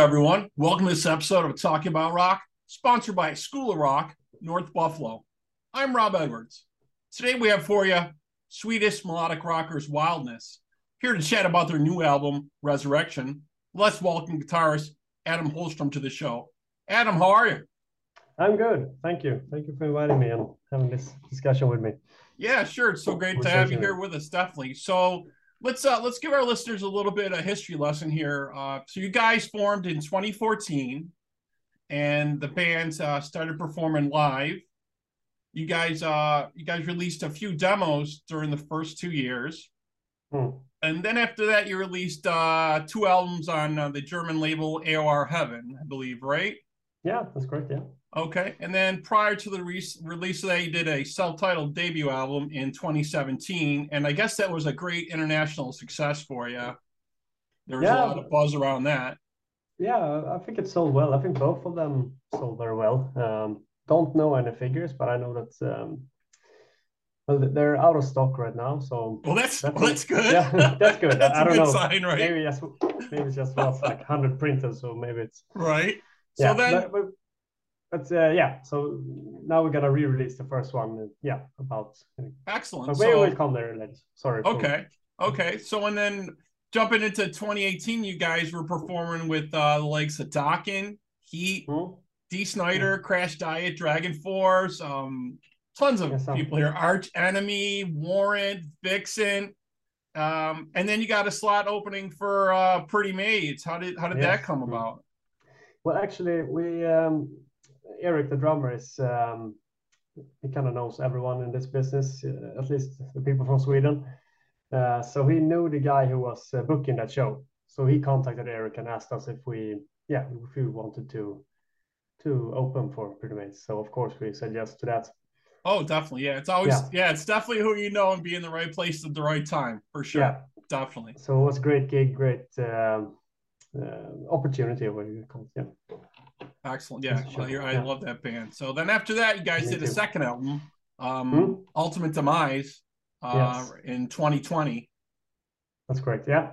everyone. Welcome to this episode of Talking About Rock, sponsored by School of Rock, North Buffalo. I'm Rob Edwards. Today we have for you Swedish melodic rockers Wildness, here to chat about their new album, Resurrection. Let's welcome guitarist Adam Holmström to the show. Adam, how are you? I'm good. Thank you. Thank you for inviting me and having this discussion with me. Yeah, sure. It's so great to have you here with us, definitely. So let's uh let's give our listeners a little bit of history lesson here. Uh, so you guys formed in 2014, and the band uh, started performing live. You guys uh you guys released a few demos during the first two years, hmm. and then after that you released uh two albums on uh, the German label AOR Heaven, I believe, right? Yeah, that's correct. Yeah. Okay, and then prior to the re- release you did a self-titled debut album in 2017, and I guess that was a great international success for you. There was yeah. a lot of buzz around that. Yeah, I think it sold well. I think both of them sold very well. Um, don't know any figures, but I know that um, well, they're out of stock right now. So well, that's that's, well, that's good. Yeah, that's good. that's I don't know. Sign, right? Maybe just maybe it's just was like hundred printers, so maybe it's right. So yeah, then, but, but but uh, yeah, so now we're gonna re-release the first one. Yeah, about excellent. So we will come there later. Sorry. Okay. Okay. So and then jumping into 2018, you guys were performing with uh, the likes of Dokken, Heat, mm-hmm. Dee Snider, mm-hmm. Crash Diet, Dragon Force, um, tons of yes, people here. Arch Enemy, Warrant, Vixen. Um, and then you got a slot opening for uh, Pretty Maids. How did how did yes. that come mm-hmm. about? Well, actually, we um, Eric, the drummer, is um, he kind of knows everyone in this business, uh, at least the people from Sweden. Uh, so he knew the guy who was uh, booking that show. So he contacted Eric and asked us if we, yeah, if we wanted to to open for Pretty Maids. So of course we said yes to that. Oh, definitely. Yeah, it's always yeah, yeah it's definitely who you know and be in the right place at the right time for sure. Yeah, definitely. So it was a great gig, great um, uh, opportunity. What you call it? Yeah. Excellent. Yeah, well, I yeah. love that band. So then after that, you guys Me did too. a second album, um, hmm? Ultimate Demise, uh, yes. in 2020. That's correct. Yeah.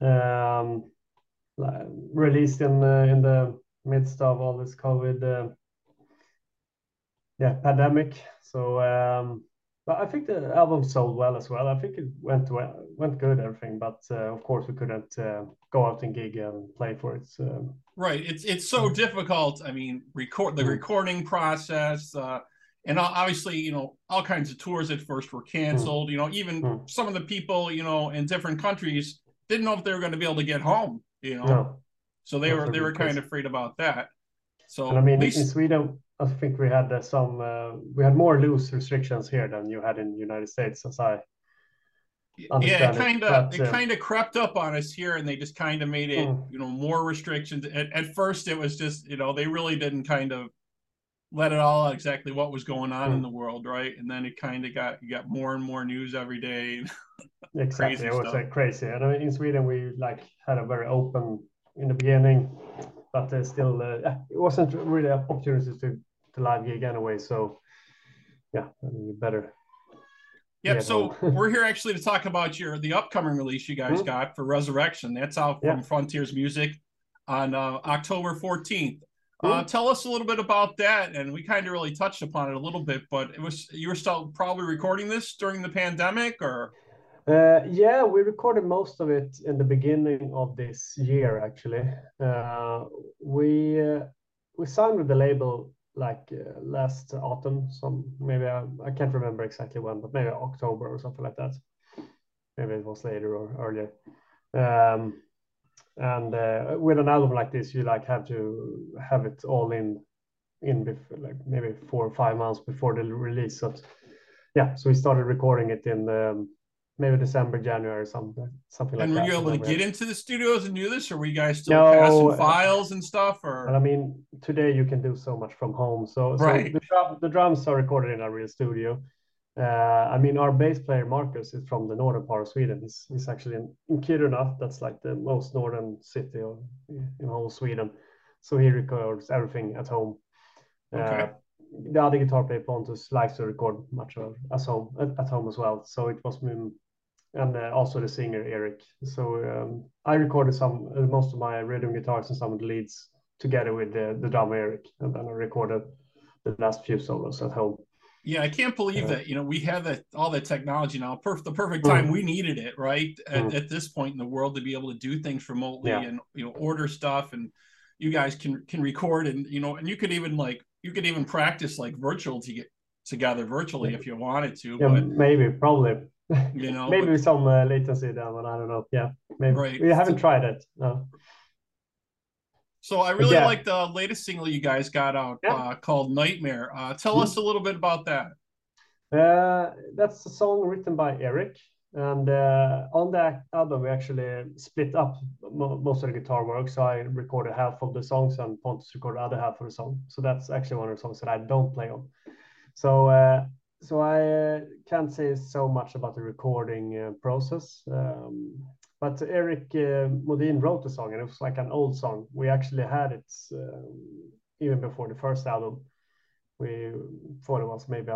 Um, released in the, in the midst of all this COVID, uh, yeah, pandemic. So um, but I think the album sold well as well. I think it went well, went good, everything. But uh, of course, we couldn't uh, go out and gig and play for it. So. Right. It's it's so difficult. I mean, record the mm. recording process, uh, and obviously, you know, all kinds of tours at first were canceled. Mm. You know, even mm. some of the people, you know, in different countries didn't know if they were going to be able to get home. You know, no. so they That's were they were kind of afraid about that. So and I mean, least... in Sweden, I think we had uh, some uh, we had more loose restrictions here than you had in the United States, as I yeah, it kind of it, it kind of crept up on us here, and they just kind of made it, mm. you know, more restrictions. At, at, first, it was just, you know, they really didn't kind of let it all out exactly what was going on mm. in the world, right? And then it kind of got you got more and more news every day. exactly, it was like crazy. And I mean, in Sweden, we like had a very open in the beginning but uh, still, uh, it wasn't really opportunities to to live gig anyway. So yeah, better. Yep. So we're here actually to talk about your the upcoming release you guys mm-hmm. got for Resurrection. That's out from Frontiers Music on uh, October 14th. Uh, mm-hmm. tell us a little bit about that, and we kind of really touched upon it a little bit. But it was you were still probably recording this during the pandemic, or yeah, we recorded most of it in the beginning of this year. Actually, uh, we uh, we signed with the label like uh, last autumn. Some maybe I, can't remember exactly when, but maybe October or something like that. Maybe it was later or earlier. Um, and uh, with an album like this, you like have to have it all in in before, like maybe four or five months before the release. So yeah, so we started recording it in. Maybe December, January, or something, something and like that. And were you able to get into the studios and do this, or were you guys still no, passing files and stuff? Or I mean, today you can do so much from home. So, right. the, drum, the drums are recorded in a real studio. Uh, I mean, our bass player Marcus is from the northern part of Sweden. He's, he's actually in, in Kiruna. That's like the most northern city of, in whole Sweden. So he records everything at home. Uh, okay. Uh, the other guitar player Pontus likes to record much of at home at, at home as well. So it was and uh, also the singer Eric. So um, I recorded some uh, most of my rhythm guitars and some of the leads together with the the drummer Eric, and then I recorded the last few solos at home. Yeah, I can't believe that. You know, we have that all that technology now. Perf- the perfect time mm. we needed it, right? At, mm. at, this point in the world, to be able to do things remotely yeah. and you know order stuff, and you guys can can record and you know, and you could even like you could even practice like virtual to get together virtually if you wanted to. Yeah, but, maybe, probably. You know, maybe some uh, latency down, but I don't know. Yeah, maybe. Right. We haven't tried it. No. So I really yeah. like the latest single you guys got out yeah. uh, called Nightmare. Uh, tell us a little bit about that. Uh, that's a song written by Eric. And uh, on that album, we actually split up most of the guitar work. So I recorded half of the songs and Pontus recorded the other half of the song. So that's actually one of the songs that I don't play on. So uh, so I uh, can't say so much about the recording uh, process. Um, but Eric uh, Modin wrote the song, and it was like an old song. We actually had it um, even before the first album. We thought it was maybe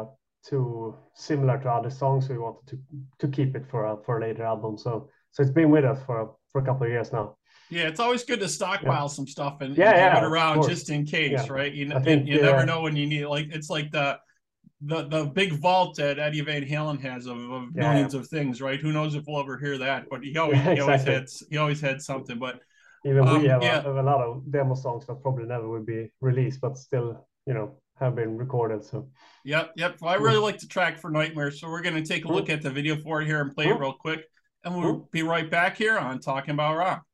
too similar to other songs. We wanted to to keep it for a for a later album. So so it's been with us for for a couple of years now. Yeah, it's always good to stockpile yeah. some stuff and, yeah, and yeah, have it around just in case, yeah. right? You, think, you never know when you need it. Like it's like the the the big vault that Eddie Van Halen has of, of yeah. millions of things, right? Who knows if we'll ever hear that? But he always yeah, exactly. he always had he always had something. But even um, we have, yeah. a, a, lot of demo songs that probably never will be released, but still, you know, have been recorded. So yep, yep. Well, I really like the track for Nightmare, so we're gonna take a look at the video for it here and play it real quick, and we'll be right back here on Talking About Rock.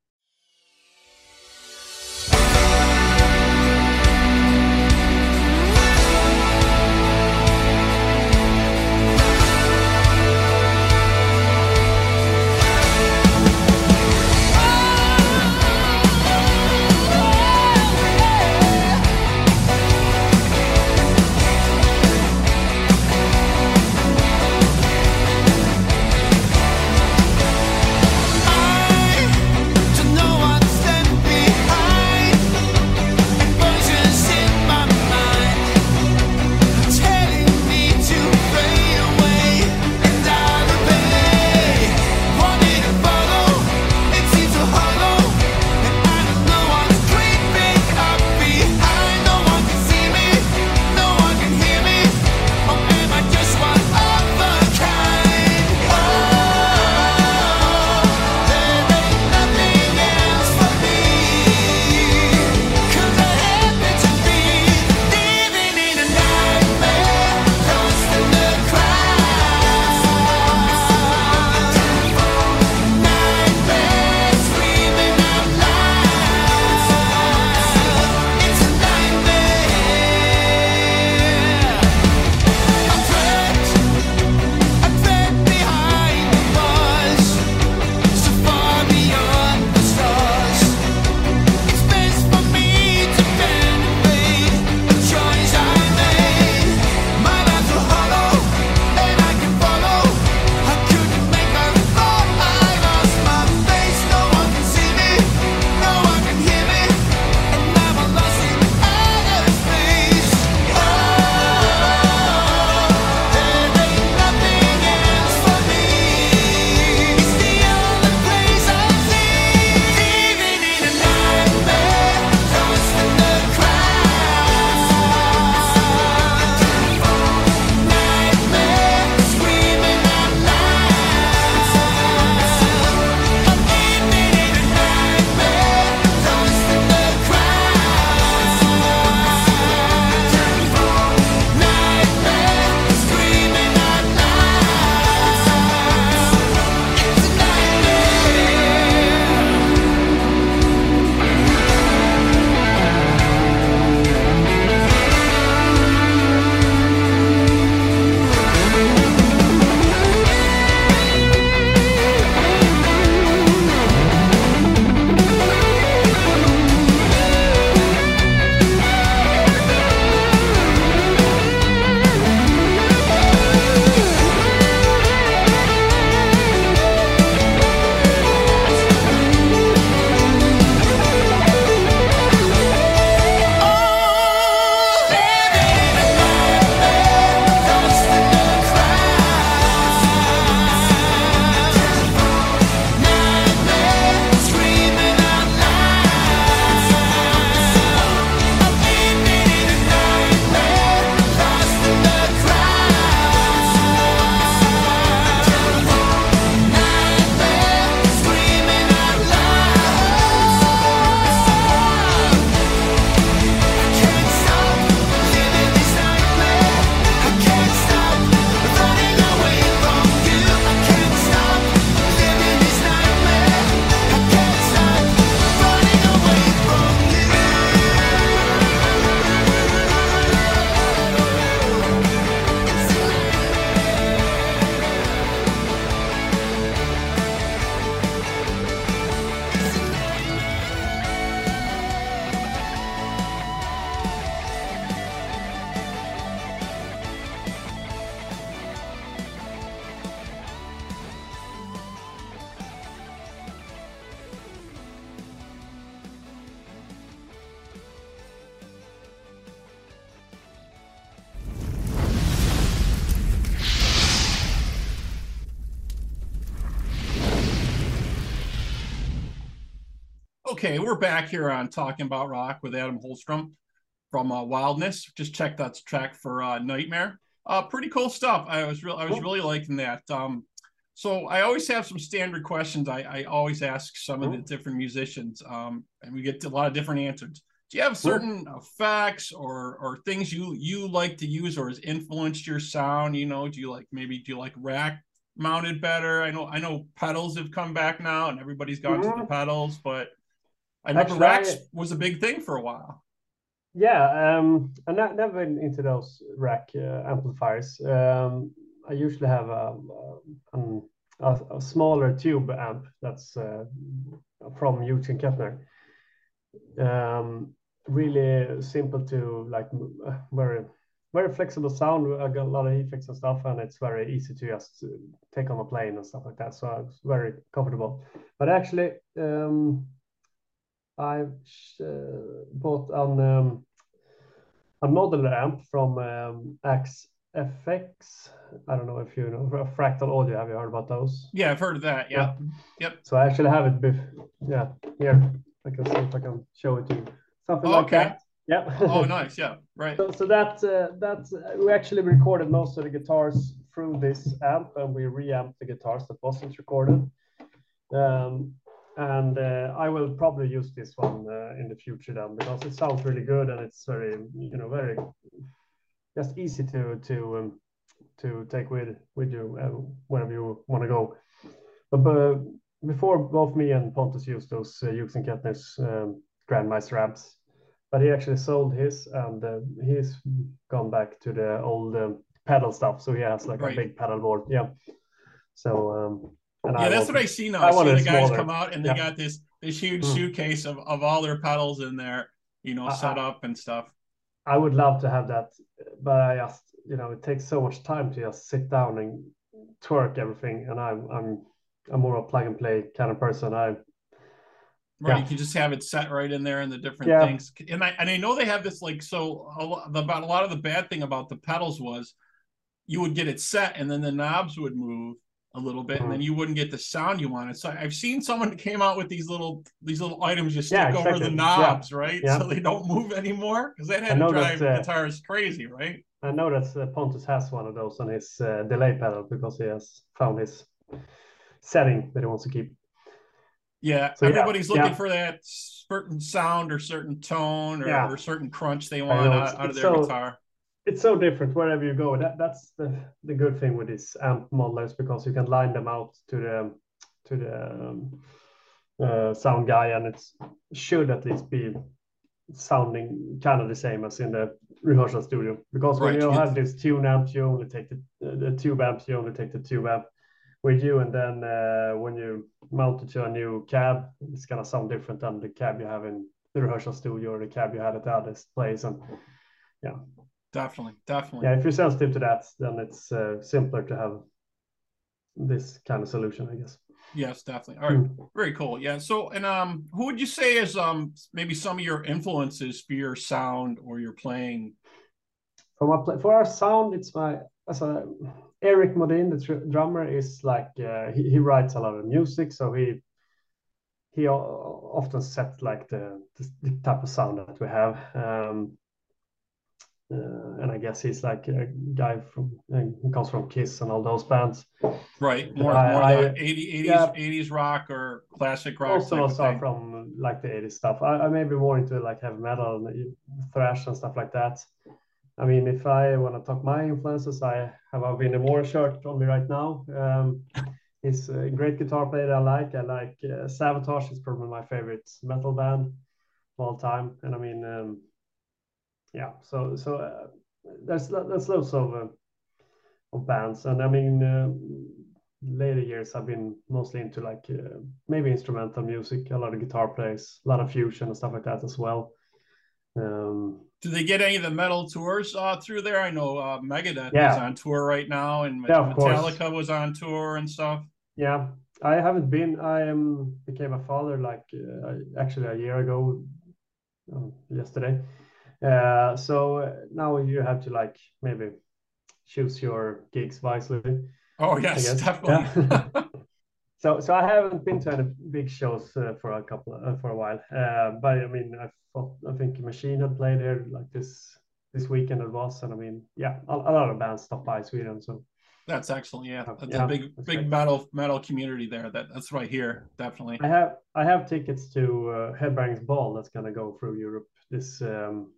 Okay, we're back here on Talking About Rock with Adam Holmström from uh, Wildness. Just check that track for uh, Nightmare. Uh, pretty cool stuff. I was real. I was really liking that. Um, so I always have some standard questions. I, I always ask some of the different musicians, um, and we get a lot of different answers. Do you have certain effects or or things you you like to use or has influenced your sound? You know, do you like maybe do you like rack mounted better? I know I know pedals have come back now, and everybody's gone mm-hmm. to the pedals, but I remember Actually, racks I, was a big thing for a while. Yeah, um, I ne- never been into those rack uh, amplifiers. Um, I usually have a, a, a, a, smaller tube amp that's uh, from Hughes and Kettner. Um, really simple to like, uh, very very flexible sound. I got a lot of effects and stuff, and it's very easy to just take on a plane and stuff like that. So it's very comfortable. But actually, um, I've bought an um, a modular amp from um, FX. I don't know if you know Fractal Audio. Have you heard about those? Yeah, I've heard of that. Yeah. yeah. Yep. So I actually have it. yeah, here I can see if I can show it to you. Something oh, like okay. that. Yeah. oh, nice. Yeah. Right. So, so that uh, that uh, we actually recorded most of the guitars through this amp, and we reamped the guitars that wasn't recorded. Um, and uh, I will probably use this one uh, in the future then because it sounds really good and it's very you know very just easy to to um, to take with with you uh, wherever you want to go. But, but, before both me and Pontus used those uh, Hughes and Kettner's um, Grandmaster amps, but he actually sold his and uh, he's gone back to the old um, pedal stuff. So he has like right. a big pedal board. Yeah. So um, and yeah, I that's what I see now. I, I see the guys smaller. come out and they yeah. got this this huge mm. suitcase of, of all their pedals in there, you know, set up and stuff. I would love to have that, but I just you know it takes so much time to just sit down and twerk everything, and I'm I'm I'm more a plug and play kind of person. I Right, yeah. you can just have it set right in there and the different yeah. things. And I and I know they have this like so a lot, about a lot of the bad thing about the pedals was you would get it set and then the knobs would move a little bit, and then mm-hmm. you wouldn't get the sound you wanted. So I've seen someone came out with these little these little items you stick yeah, exactly. over the knobs, yeah. right? Yeah. So they don't move anymore because that had to drive uh, guitarists crazy, right? I know that uh, Pontus has one of those on his uh, delay pedal because he has found his setting that he wants to keep. Yeah, so, everybody's looking for that certain sound or certain tone or, or certain crunch they want out, out, of their so, guitar it's so different wherever you go. That that's the the good thing with these amp modelers because you can line them out to the to the um, uh, sound guy, and it should at least be sounding kind of the same as in the rehearsal studio. Because when right, you yes. have this tune amp, you only take the the tube amps, you only take the tube amp with you, and then uh, when you mount it to a new cab, it's gonna sound different than the cab you have in the rehearsal studio or the cab you had at the other place, and yeah Definitely, definitely. Yeah, if you're sensitive to that, then it's uh, simpler to have this kind of solution, I guess. Yes, definitely. All right, mm. very cool. Yeah. So, and um, who would you say is um maybe some of your influences for your sound or your playing? For my play, for our sound, it's my so Eric Modin, the tr- drummer, is like uh, he, he writes a lot of music, so he he often sets like the, the type of sound that we have. Um, uh, and I guess he's like a guy from uh, comes from Kiss and all those bands. Right, more, I, more I, 80, 80s, yeah, 80s rock or classic rock. Most of us are from like the 80s stuff. I, I may be more into like heavy metal, and thrash, and stuff like that. I mean, if I want to talk my influences, I have a Vinnie Moore shirt on me right now. Um, he's a great guitar player I like. I like uh, Savatage is probably my favorite metal band of all time, and I mean. Um, yeah, so so uh, there's there's lots of uh, of bands, and I mean uh, later years I've been mostly into like uh, maybe instrumental music, a lot of guitar plays, a lot of fusion and stuff like that as well. Um, Do they get any of the metal tours uh, through there? I know uh, Megadeth yeah. is on tour right now, and yeah, Metallica course. was on tour and stuff. Yeah, I haven't been. I um, became a father like uh, actually a year ago, uh, yesterday. Uh, so now you have to like maybe choose your gigs wisely. Oh yes, definitely. Yeah. so so I haven't been to any big shows uh, for a couple uh, for a while. Uh, but I mean, I thought, I think Machine had played here like this this weekend it was, and I mean, yeah, a, a lot of bands stopped by Sweden. So that's excellent. Yeah, that's yeah, a big big great. metal metal community there. That that's right here, definitely. I have I have tickets to uh, Headbangers Ball that's gonna go through Europe this um,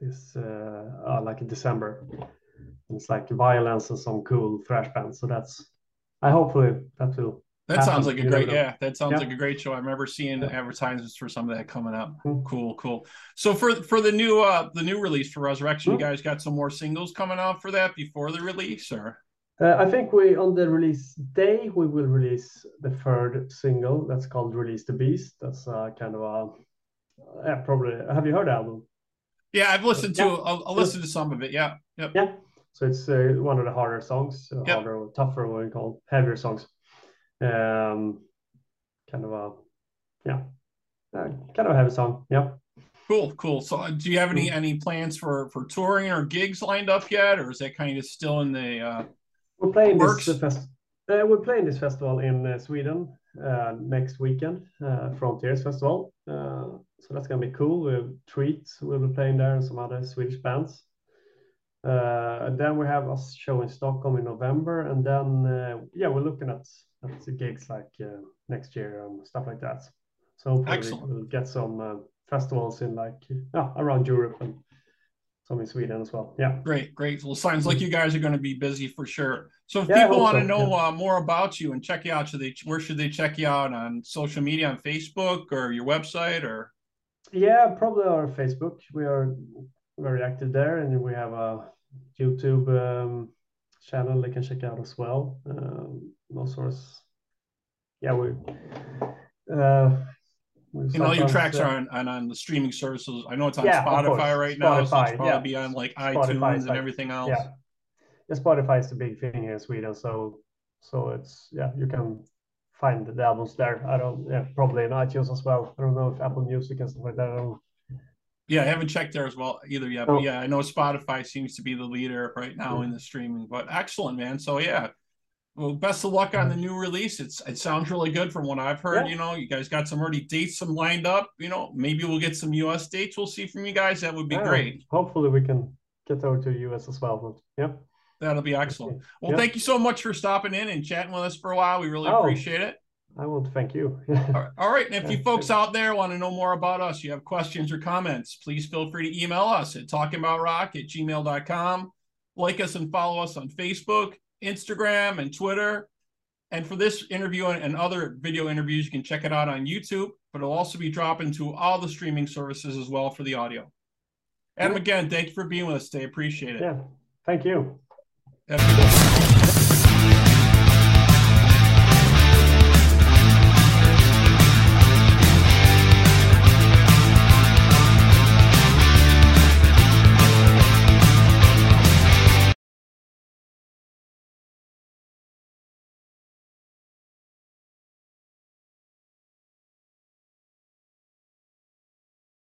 this uh, uh, like in December. It's like violence and some cool thrash bands. So that's I hopefully that will that sounds like a great, yeah. That sounds yeah. like a great show. I remember seeing the advertisements for some of that coming up. Mm-hmm. Cool, cool. So for for the new uh the new release for Resurrection, mm-hmm. you guys got some more singles coming out for that before the release, or? Uh, I think we on the release day we will release the third single that's called "Release the Beast." That's uh, kind of a yeah, probably. Have you heard the album? Yeah, I've listened to. Yeah. I'll, I'll, listen to some of it. Yeah, yep. yeah. So it's uh, one of the harder songs, yep. harder, tougher, what we call heavier songs. Um, kind of a yeah, uh, kind of a heavy song. Yeah. Cool, cool. So, uh, do you have any mm. any plans for for touring or gigs lined up yet, or is that kind of still in the? Uh, we're playing works? this fest- uh, We're playing this festival in uh, Sweden next weekend, uh, Frontiers Festival. Uh, so that's gonna be cool. We'll treat. We'll be playing there and some other Swedish bands. Uh, and then we have a show in Stockholm in November, and then uh, yeah, we're looking at at the gigs like uh, next year and stuff like that. So hopefully we'll get some uh, festivals in like around Europe and some in Sweden as well. Yeah. Great, great. Well, sounds like you guys are going to be busy for sure. So if yeah, people want so. to know yeah. uh, more about you and check you out, should they where should they check you out on social media on Facebook or your website or? Yeah, probably our Facebook. We are very active there, and we have a YouTube um, channel they can check out as well. Um, those sorts. Yeah, we. Uh, and all your tracks uh, are on, on, on the streaming services. I know it's on yeah, Spotify right Spotify, now, so it's probably yeah. be on like Spotify iTunes and everything else. Yeah. Yeah, Spotify is the big thing here in Sweden, so so it's yeah you can find the albums there. I don't yeah probably in iTunes as well. I don't know if Apple Music and stuff like that. I yeah, I haven't checked there as well either yet. But oh. yeah, I know Spotify seems to be the leader right now in the streaming. But excellent, man. So yeah. Well, best of luck on the mm-hmm. new release. It's it sounds really good from what I've heard. Yeah. You know, you guys got some already dates some lined up. You know, maybe we'll get some US dates we'll see from you guys. That would be yeah. great. Hopefully we can get over to US as well. But yeah. That'll be excellent. Well, thank you so much for stopping in and chatting with us for a while. We really oh. appreciate it. I will thank you. All right. And if you folks out there want to know more about us, you have questions or comments, please feel free to email us at talkingaboutrock at gmail.com. Like us and follow us on Facebook, Instagram, and Twitter. And for this interview and other video interviews, you can check it out on YouTube, but it'll also be dropping to all the streaming services as well for the audio. Adam, again, thank you for being with us today. Appreciate it. Yeah. Thank you. After.